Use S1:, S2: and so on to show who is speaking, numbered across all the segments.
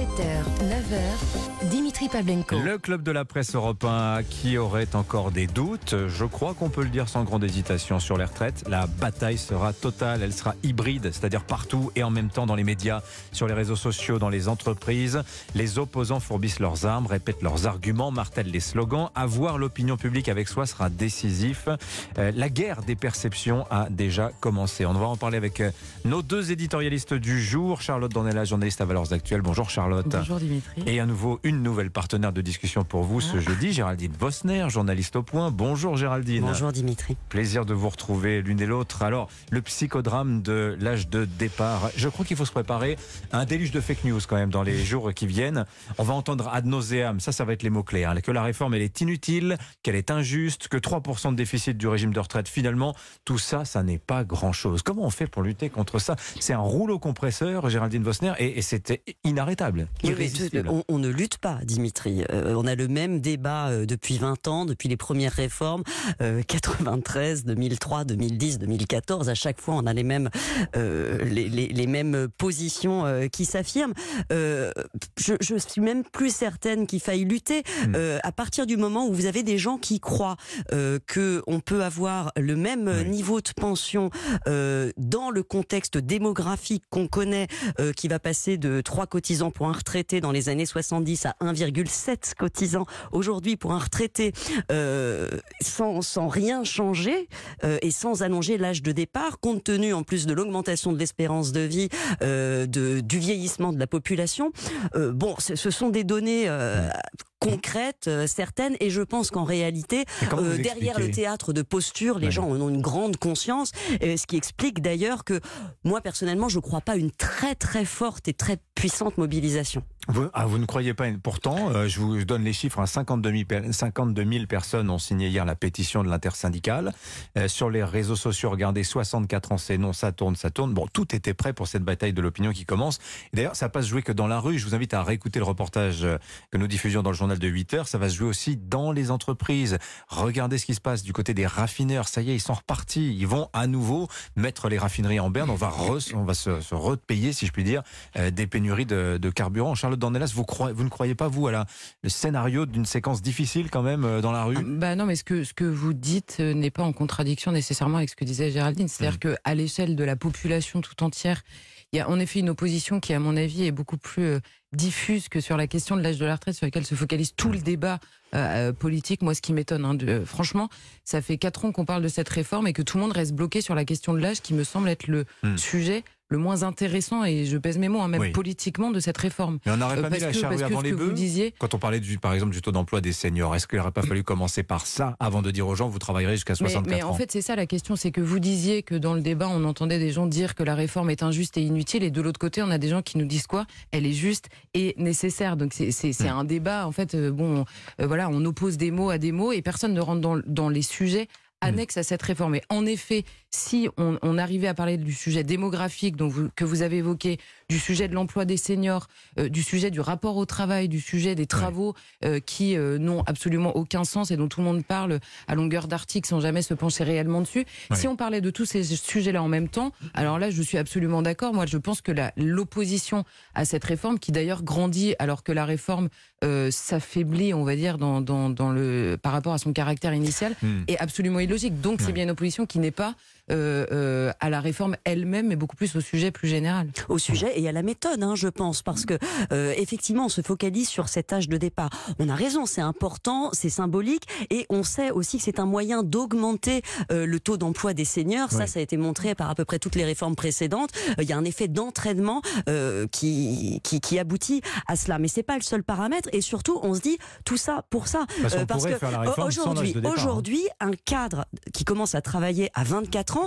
S1: 7h, 9h, Dimitri Pavlenko.
S2: Le club de la presse européen qui aurait encore des doutes, je crois qu'on peut le dire sans grande hésitation sur les retraites. La bataille sera totale, elle sera hybride, c'est-à-dire partout et en même temps dans les médias, sur les réseaux sociaux, dans les entreprises. Les opposants fourbissent leurs armes, répètent leurs arguments, martèlent les slogans. Avoir l'opinion publique avec soi sera décisif. Euh, la guerre des perceptions a déjà commencé. On va en parler avec euh, nos deux éditorialistes du jour, Charlotte Dornella, journaliste à Valeurs Actuelles. Bonjour Charlotte.
S3: Bonjour Dimitri.
S2: Et à nouveau, une nouvelle partenaire de discussion pour vous ce
S3: Ah.
S2: jeudi, Géraldine Vosner, journaliste au point. Bonjour Géraldine.
S3: Bonjour Dimitri.
S2: Plaisir de vous retrouver l'une et l'autre. Alors, le psychodrame de l'âge de départ. Je crois qu'il faut se préparer à un déluge de fake news quand même dans les jours qui viennent. On va entendre ad nauseam, ça, ça va être les mots-clés, hein, que la réforme, elle est inutile, qu'elle est injuste, que 3% de déficit du régime de retraite, finalement, tout ça, ça n'est pas grand-chose. Comment on fait pour lutter contre ça? C'est un rouleau compresseur, Géraldine Vosner, et, et c'était inarrêtable. Irrésistible.
S3: on, on ne lutte pas, Dimitri. Euh, on a le même débat euh, depuis 20 ans, depuis les premières réformes, euh, 93, 2003, 2010, 2014. À chaque fois, on a les mêmes, euh, les, les- les mêmes positions qui s'affirment. Je, je suis même plus certaine qu'il faille lutter
S2: Hmm.
S3: à partir du moment où vous avez des gens qui croient euh, que on peut avoir le même
S2: Oui.
S3: niveau de pension dans le contexte démographique qu'on connaît, qui va passer de 3 cotisants pour retraité dans les années 70 à 1,7 cotisants aujourd'hui pour un retraité, euh, sans, sans rien changer euh, et sans allonger l'âge de départ, compte tenu en plus de l'augmentation de l'espérance de vie, euh, de, du vieillissement de la population. Bon, ce sont des données concrètes, euh, certaines, et je pense qu'en réalité, euh, derrière le théâtre de posture, les
S2: Ouais.
S3: gens en ont une grande conscience, euh, ce qui explique d'ailleurs que moi personnellement, je ne crois pas une très très forte et très puissante mobilisation.
S2: Vous, ah, vous ne croyez pas Pourtant, euh, je vous donne les chiffres. hein, 52, 000, per- 52 000 personnes ont signé hier la pétition de l'intersyndicale. Sur les réseaux sociaux, regardez, 64 ans, c'est non, ça tourne, ça tourne. Bon, tout était prêt pour cette bataille de l'opinion qui commence. D'ailleurs, ça va pas se jouer que dans la rue. Je vous invite à réécouter le reportage que nous diffusions dans le journal de 8 heures. Ça va se jouer aussi dans les entreprises. Regardez ce qui se passe du côté des raffineurs. Ça y est, ils sont repartis. Ils vont à nouveau mettre les raffineries en berne. On va, re- on va se, se repayer, si je puis dire, euh, des pénuries de, de carburant. Charlotte Dornelas, vous, croyez, vous ne croyez pas, vous, à la, le scénario d'une séquence difficile quand même euh, dans la rue?
S4: Bah non, mais ce que, ce que vous dites euh, n'est pas en contradiction nécessairement avec ce que disait Géraldine. C'est-à-dire
S2: Mm.
S4: qu'à l'échelle de la population tout entière, il y a en effet une opposition qui, à mon avis, est beaucoup plus diffuse que sur la question de l'âge de la retraite, sur laquelle se focalise tout le débat euh, euh, politique. Moi, ce qui m'étonne, hein, euh, franchement, ça fait quatre ans qu'on parle de cette réforme et que tout le monde reste bloqué sur la question de l'âge, qui me semble être le
S2: Mm.
S4: sujet le moins intéressant, et je pèse mes mots, hein, même
S2: Oui.
S4: politiquement, de cette réforme.
S2: Mais on n'aurait
S4: Euh,
S2: pas mis la charrue avant les bœufs
S4: disiez,
S2: Quand on parlait, du, par exemple, du taux d'emploi des seniors, est-ce qu'il n'aurait pas fallu commencer par ça avant de dire aux gens, vous travaillerez jusqu'à
S4: Mais,
S2: 64
S4: mais en
S2: ans?
S4: fait, c'est ça la question, c'est que vous disiez que dans le débat, on entendait des gens dire que la réforme est injuste et inutile, et de l'autre côté, on a des gens qui nous disent quoi? Elle est juste et nécessaire. Donc c'est c'est- c'est
S2: Mm.
S4: un débat, en fait, euh, bon, euh, voilà, on oppose des mots à des mots, et personne ne rentre dans, dans les sujets annexes à cette réforme. Et en effet, si on, on arrivait à parler du sujet démographique dont vous, que vous avez évoqué, du sujet de l'emploi des seniors, euh, du sujet du rapport au travail, du sujet des travaux euh, qui euh, n'ont absolument aucun sens et dont tout le monde parle à longueur d'article sans jamais se pencher réellement dessus.
S2: Ouais.
S4: Si on parlait de tous ces sujets-là en même temps, alors là, je suis absolument d'accord. Moi, je pense que l'opposition à cette réforme, qui d'ailleurs grandit alors que la réforme s'affaiblit, on va dire, dans, dans, dans le, par rapport à son caractère initial,
S2: Hmm.
S4: est absolument illogique. Donc, c'est bien une opposition qui n'est pas à la réforme elle-même, mais beaucoup plus au sujet plus général.
S3: au sujet et à la méthode, hein, je pense, parce que euh, effectivement, on se focalise sur cet âge de départ. On a raison, c'est important, c'est symbolique, et on sait aussi que c'est un moyen d'augmenter euh, le taux d'emploi des seniors. Ça,
S2: Oui.
S3: ça a été montré par à peu près toutes les réformes précédentes. Euh, Il y a un effet d'entraînement euh, qui, qui qui aboutit à cela, mais c'est pas le seul paramètre. Et surtout, on se dit tout ça pour ça,
S2: Parce
S3: Euh, parce
S2: pourrait
S3: que aujourd'hui,
S2: hein.
S3: aujourd'hui, un cadre qui commence à travailler à 24 ans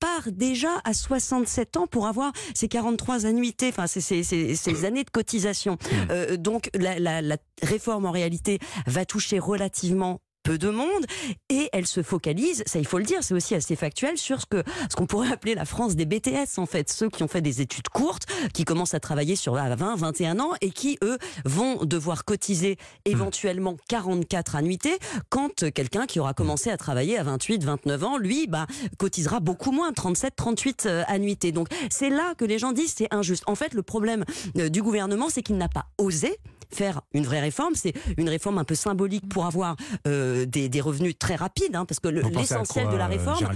S3: part déjà à 67 ans pour avoir ses 43 annuités, enfin ces années de cotisation.
S2: Hmm.
S3: Euh, donc la, la, la réforme en réalité va toucher relativement peu de monde et elle se focalise, ça il faut le dire, c'est aussi assez factuel sur ce que ce qu'on pourrait appeler la France des BTS en fait, ceux qui ont fait des études courtes, qui commencent à travailler sur 20, 21 ans et qui eux vont devoir cotiser éventuellement 44 annuités quand quelqu'un qui aura commencé à travailler à 28, 29 ans, lui bah cotisera beaucoup moins, 37, 38 euh, annuités. Donc c'est là que les gens disent c'est injuste. En fait, le problème euh, du gouvernement, c'est qu'il n'a pas osé faire une vraie réforme. C'est une réforme un peu symbolique pour avoir euh, des, des, revenus très rapides, hein, parce que l'essentiel de la
S2: euh,
S3: réforme.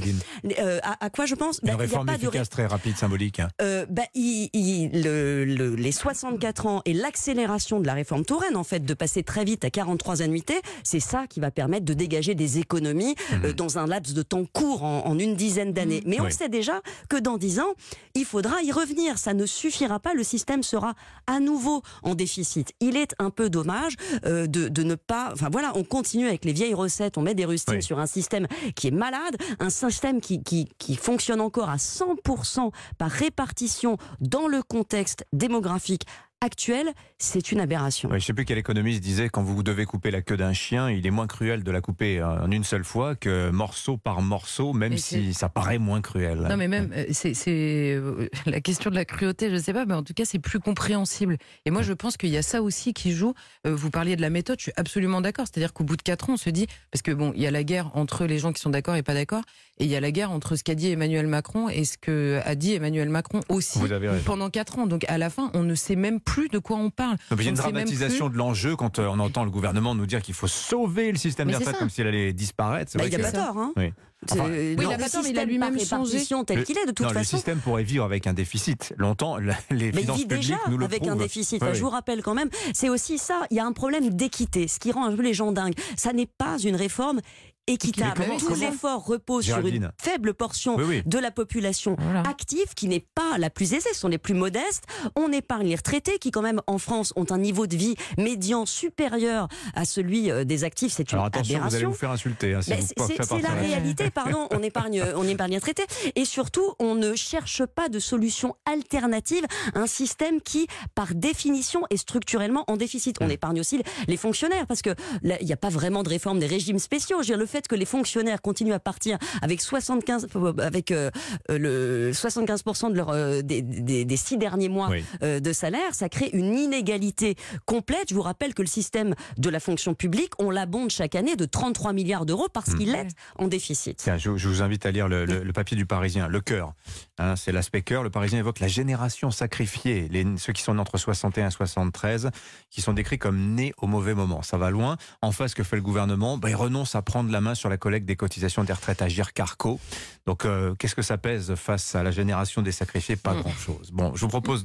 S3: Euh, à, à quoi je pense?
S2: Une
S3: Bah, il y a
S2: réforme
S3: de
S2: efficace, très rapide, symbolique. hein.
S3: euh, bah, il- il- le- le- les 64 ans et l'accélération de la réforme Touraine, en fait, de passer très vite à 43 annuités, c'est ça qui va permettre de dégager des économies euh, dans un laps de temps court, en, en une dizaine d'années. Mais on
S2: Oui.
S3: sait déjà que dans 10 ans, il faudra y revenir. Ça ne suffira pas. Le système sera à nouveau en déficit. Il est un peu dommage euh, de, de ne pas. Enfin voilà, on continue avec les vieilles recettes. On met des rustines
S2: Oui.
S3: sur un système qui est malade, un système qui, qui, qui fonctionne encore à 100% par répartition dans le contexte démographique actuel. C'est une aberration.
S2: Oui, je sais plus quel économiste disait quand vous devez couper la queue d'un chien, il est moins cruel de la couper en une seule fois que morceau par morceau, même
S4: Mais
S2: si ça paraît moins cruel.
S4: Non, mais même, euh, c'est euh, la question de la cruauté, je sais pas, mais en tout cas, c'est plus compréhensible. Et moi, je pense qu'il y a ça aussi qui joue. Euh, Vous parliez de la méthode, je suis absolument d'accord. C'est-à-dire qu'au bout de quatre ans, on se dit, parce que bon, il y a la guerre entre les gens qui sont d'accord et pas d'accord, et il y a la guerre entre ce qu'a dit Emmanuel Macron et ce que a dit Emmanuel Macron aussi pendant quatre ans. Donc à la fin, on ne sait même plus de quoi on parle.
S2: Il y a une dramatisation de l'enjeu quand euh, on entend le gouvernement nous dire qu'il faut sauver le système des retraites comme s'il allait disparaître.
S3: Bah, il n'a
S2: que-
S3: pas tort, hein.
S2: Oui.
S3: Non,
S2: oui,
S4: il a pas tort, mais il a lui-même changé.
S3: tel
S2: Le-
S3: qu'il est, de toute
S2: non, le
S3: façon.
S2: système pourrait vivre avec un déficit. Longtemps, la- les
S3: Mais il
S2: finances
S3: vit déjà
S2: publiques nous le
S3: avec un déficit.
S2: Oui,
S3: Enfin,
S2: oui.
S3: Je vous rappelle quand même, c'est aussi ça. Il y a un problème d'équité, ce qui rend un peu les gens dingues. Ça n'est pas une réforme équitable. Tout l'effort repose sur une faible portion
S2: Oui, oui.
S3: de la population
S4: Voilà.
S3: active qui n'est pas la plus aisée, ce sont les plus modestes. On épargne les retraités qui quand même en France ont un niveau de vie médian supérieur à celui euh, des actifs. C'est une
S2: Alors attention, vous allez
S3: aberration.
S2: vous faire insulter. hein, si vous
S3: c'est- la réalité, pardon, on épargne, on épargne les traités. Et surtout, on ne cherche pas de solution alternative à un système qui, par définition, est structurellement en déficit. On épargne aussi les fonctionnaires, parce que il n'y a pas vraiment de réforme des régimes spéciaux. Je veux dire, le fait que les fonctionnaires continuent à partir avec 75, avec euh, euh, le 75% de leur, euh, des, des- des six derniers mois
S2: Oui.
S3: euh, de salaire, ça crée une inégalité complète. Je vous rappelle que le système de la fonction publique, on l'abonde chaque année de 33 milliards d'euros parce
S2: Hmm.
S3: qu'il est en déficit.
S2: Tiens, je, je vous invite à lire le, le- le papier du Parisien, le cœur. Hein, c'est l'aspect cœur. Le Parisien évoque la génération sacrifiée, les, ceux qui sont nés entre 61 et 73, qui sont décrits comme nés au mauvais moment. Ça va loin. En face, que fait le gouvernement? Ben, Il renonce à prendre la main sur la collecte des cotisations des retraites à Carco. Donc, euh, qu'est-ce que ça pèse face à la génération des sacrifiés? Pas
S4: Mm.
S2: grand-chose. Bon, je vous propose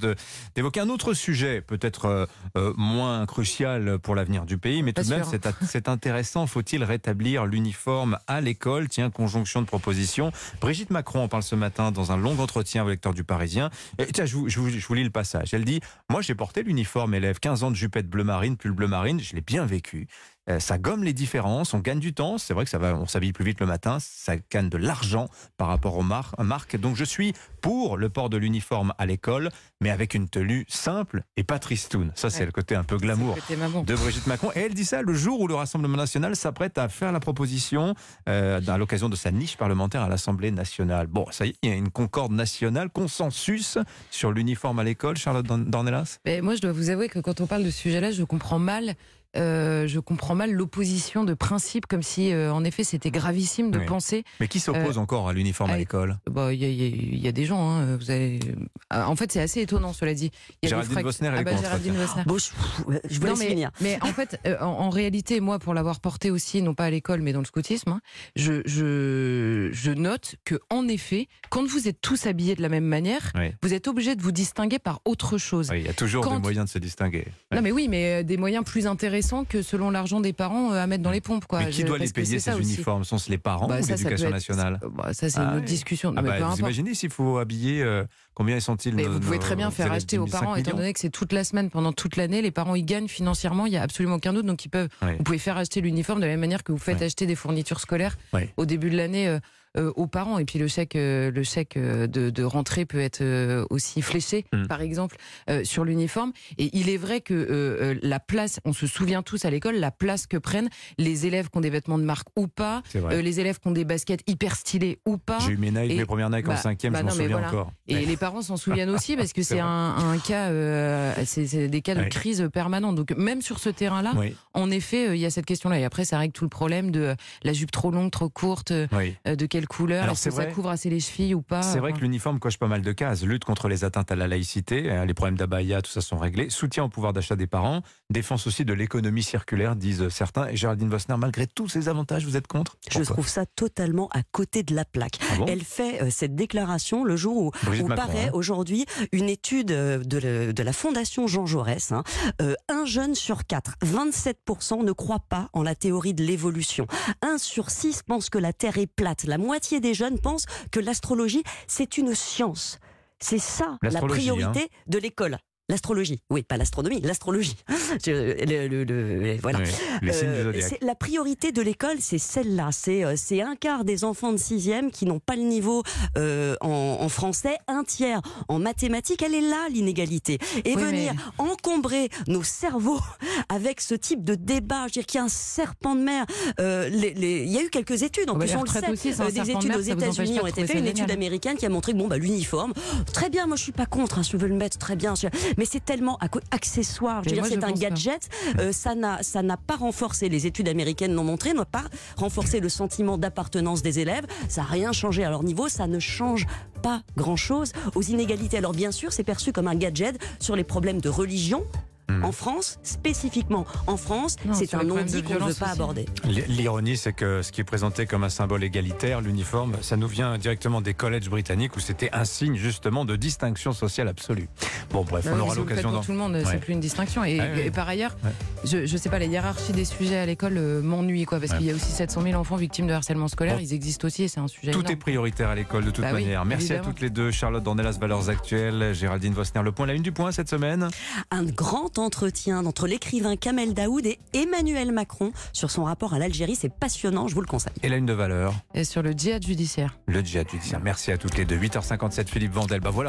S2: d'évoquer un autre sujet, peut-être euh, euh, moins crucial pour l'avenir du pays, mais
S4: Pas
S2: tout de même, c'est intéressant. Faut-il rétablir l'uniforme à l'école? Tiens, conjonction de propositions. Brigitte Macron en parle ce matin dans un long entretien au lecteur du Parisien. Et tiens, je vous, je vous- je vous lis le passage. Elle dit Moi, j'ai porté l'uniforme élève, 15 ans de jupette bleu marine, pull bleu marine, je l'ai bien vécu. Euh, ça gomme les différences, on gagne du temps. C'est vrai que ça va, on s'habille plus vite le matin, ça gagne de l'argent par rapport aux mar- marques. Donc je suis pour le port de l'uniforme à l'école, mais avec une tenue simple et pas tristoun. Ça, c'est
S4: Ouais.
S2: le côté un peu glamour de Brigitte Macron. Et elle dit ça le jour où le Rassemblement national s'apprête à faire la proposition euh, à l'occasion de sa niche parlementaire à l'Assemblée nationale. Bon, ça y est, il y a une concorde nationale, consensus sur l'uniforme à l'école, Charlotte Dorn- Dornelas?
S4: Moi, je dois vous avouer que quand on parle de ce sujet-là, je comprends mal. Euh, je comprends mal l'opposition de principe, comme si, euh, en effet, c'était gravissime de
S2: Oui.
S4: penser.
S2: Mais qui s'oppose encore à l'uniforme à l'école?
S4: Bah, il y, a- y y des gens. hein, vous avez... En fait, c'est assez étonnant, cela dit. Il y a
S2: Géraldine Vosner, elle
S4: Ah
S2: est
S4: bah, Géraldine
S2: tiens.
S4: Vosner.
S3: Bon, je, je vous
S4: Non,
S3: laisse
S4: mais,
S3: finir.
S4: mais en fait, euh, en, en réalité, moi, pour l'avoir porté aussi, non pas à l'école, mais dans le scoutisme, hein, je, je, je note que, en effet, quand vous êtes tous habillés de la même manière,
S2: Oui.
S4: vous êtes obligé de vous distinguer par autre chose.
S2: Oui, il y a toujours
S4: Quand-
S2: des moyens de se distinguer.
S4: Non, mais oui, mais euh, des moyens plus intéressants que selon l'argent des parents euh, à mettre dans les pompes, quoi.
S2: mais qui
S4: Je-
S2: doit les payer ces uniformes? Sont-ce les parents
S4: Bah,
S2: ou l'éducation nationale?
S4: Bah, ça, c'est
S2: Ah
S4: une autre
S2: ouais.
S4: discussion.
S2: Ah
S4: mais
S2: bah,
S4: peu
S2: Vous
S4: importe.
S2: imaginez s'il faut habiller euh, Combien sont-ils nos-
S4: vous pouvez très bien faire acheter aux
S2: 5
S4: parents, étant donné que c'est toute la semaine, pendant toute l'année, les parents y gagnent financièrement, il y a absolument aucun doute. Donc ils peuvent,
S2: Oui.
S4: vous pouvez faire acheter l'uniforme de la même manière que vous faites
S2: Oui.
S4: acheter des fournitures scolaires
S2: Oui.
S4: au début de l'année. euh, euh, aux parents. Et puis le chèque, euh, le chèque euh, de, de rentrée peut être euh, aussi fléché,
S2: Mm.
S4: par exemple, euh, sur l'uniforme. Et il est vrai que euh, euh, la place, on se souvient tous à l'école, la place que prennent les élèves qui ont des vêtements de marque ou pas, euh, les élèves qui ont des baskets hyper stylées ou pas.
S2: J'ai eu mes Nike,
S4: et-
S2: mes premières Nike en
S4: bah,
S2: cinquième,
S4: bah
S2: je m'en souviens
S4: voilà.
S2: encore.
S4: Et
S2: Ouais.
S4: les parents s'en souviennent aussi parce que
S2: C'est
S4: un, un cas, euh, c'est des cas de
S2: Ouais.
S4: crise permanente. Donc même sur ce terrain-là,
S2: Oui,
S4: en effet, euh, il y a cette question-là. Et après, ça règle tout le problème de euh, la jupe trop longue, trop courte, euh,
S2: oui.
S4: de quelle couleur,
S2: Alors,
S4: est-ce
S2: c'est
S4: que ça
S2: vrai.
S4: couvre assez les chevilles ou pas.
S2: C'est vrai que l'uniforme coche pas mal de cases. Lutte contre les atteintes à la laïcité, euh, les problèmes d'abaya, tout ça sont réglés. Soutien au pouvoir d'achat des parents. Défense aussi de l'économie circulaire, disent certains. Et Géraldine Vossner, malgré tous ces avantages, vous êtes contre?
S3: Je trouve ça totalement à côté de la plaque.
S2: Ah bon?
S3: Elle fait euh, cette déclaration le jour où, où
S2: Macron,
S3: paraît
S2: hein.
S3: aujourd'hui une étude euh, de, le- de la Fondation Jean Jaurès. hein. Euh, un jeune sur quatre, 27% ne croit pas en la théorie de l'évolution. Un sur six pense que la Terre est plate. La moitié des jeunes pensent que l'astrologie, c'est une science. C'est ça la
S2: L'astrologie,
S3: priorité de l'école. L'astrologie, oui, pas l'astronomie, l'astrologie. Le- le- le- voilà.
S2: Oui,
S3: Euh, la priorité de l'école, c'est celle-là. C'est euh, c'est un quart des enfants de sixième qui n'ont pas le niveau euh, en, en français, un tiers en mathématiques. Elle est là l'inégalité. Et
S4: Oui,
S3: venir
S4: mais-
S3: encombrer nos cerveaux avec ce type de débat, je veux dire qu'il y a un serpent de mer. Euh, les- les- Il y a eu quelques études, en
S4: Oh, bah,
S3: plus on le sait.
S4: aussi,
S3: Euh, des
S4: de
S3: études aux États-Unis ont été faites, une étude américaine qui a montré que bon bah l'uniforme, très bien, moi je suis pas contre, hein, je veux le mettre très bien, mais c'est tellement accessoire. Je veux dire, c'est un gadget. euh, ça n'a ça n'a pas renforcé. Les études américaines l'ont montré, n'a pas renforcé le sentiment d'appartenance des élèves. Ça n'a rien changé à leur niveau. Ça ne change pas grand-chose aux inégalités. Alors bien sûr, c'est perçu comme un gadget sur les problèmes de religion.
S2: Hmm.
S3: En France, spécifiquement en France, c'est un non-dit
S4: de
S3: qu'on ne veut pas
S4: aussi.
S3: aborder.
S2: L'ironie, c'est que ce qui est présenté comme un symbole égalitaire, l'uniforme, ça nous vient directement des collèges britanniques où c'était un signe justement de distinction sociale absolue. Bon, bref,
S4: bah
S2: on aura l'occasion
S4: pour
S2: d'en.
S4: tout le monde,
S2: Ouais.
S4: c'est plus une distinction. Et,
S2: Ouais, ouais.
S4: et par ailleurs,
S2: Ouais.
S4: je, je sais pas, la hiérarchie des sujets à l'école euh, m'ennuie, quoi, parce
S2: Ouais.
S4: qu'il y a aussi 700 000 enfants victimes de harcèlement scolaire.
S2: Bon.
S4: Ils existent aussi et c'est un sujet.
S2: Tout
S4: énorme.
S2: est prioritaire à l'école de toute
S4: Bah oui,
S2: manière. Merci à toutes les deux. Charlotte Dornelas, Valeurs Actuelles, Géraldine Vossner, Le Point, la une du point cette semaine.
S3: un grand entretien entre l'écrivain Kamel Daoud et Emmanuel Macron sur son rapport à l'Algérie. C'est passionnant, je vous le conseille.
S2: Et la une de valeur,
S4: Et sur le djihad judiciaire.
S2: le djihad judiciaire. Merci à toutes les deux. 8h57, Philippe Vandel. Bah voilà.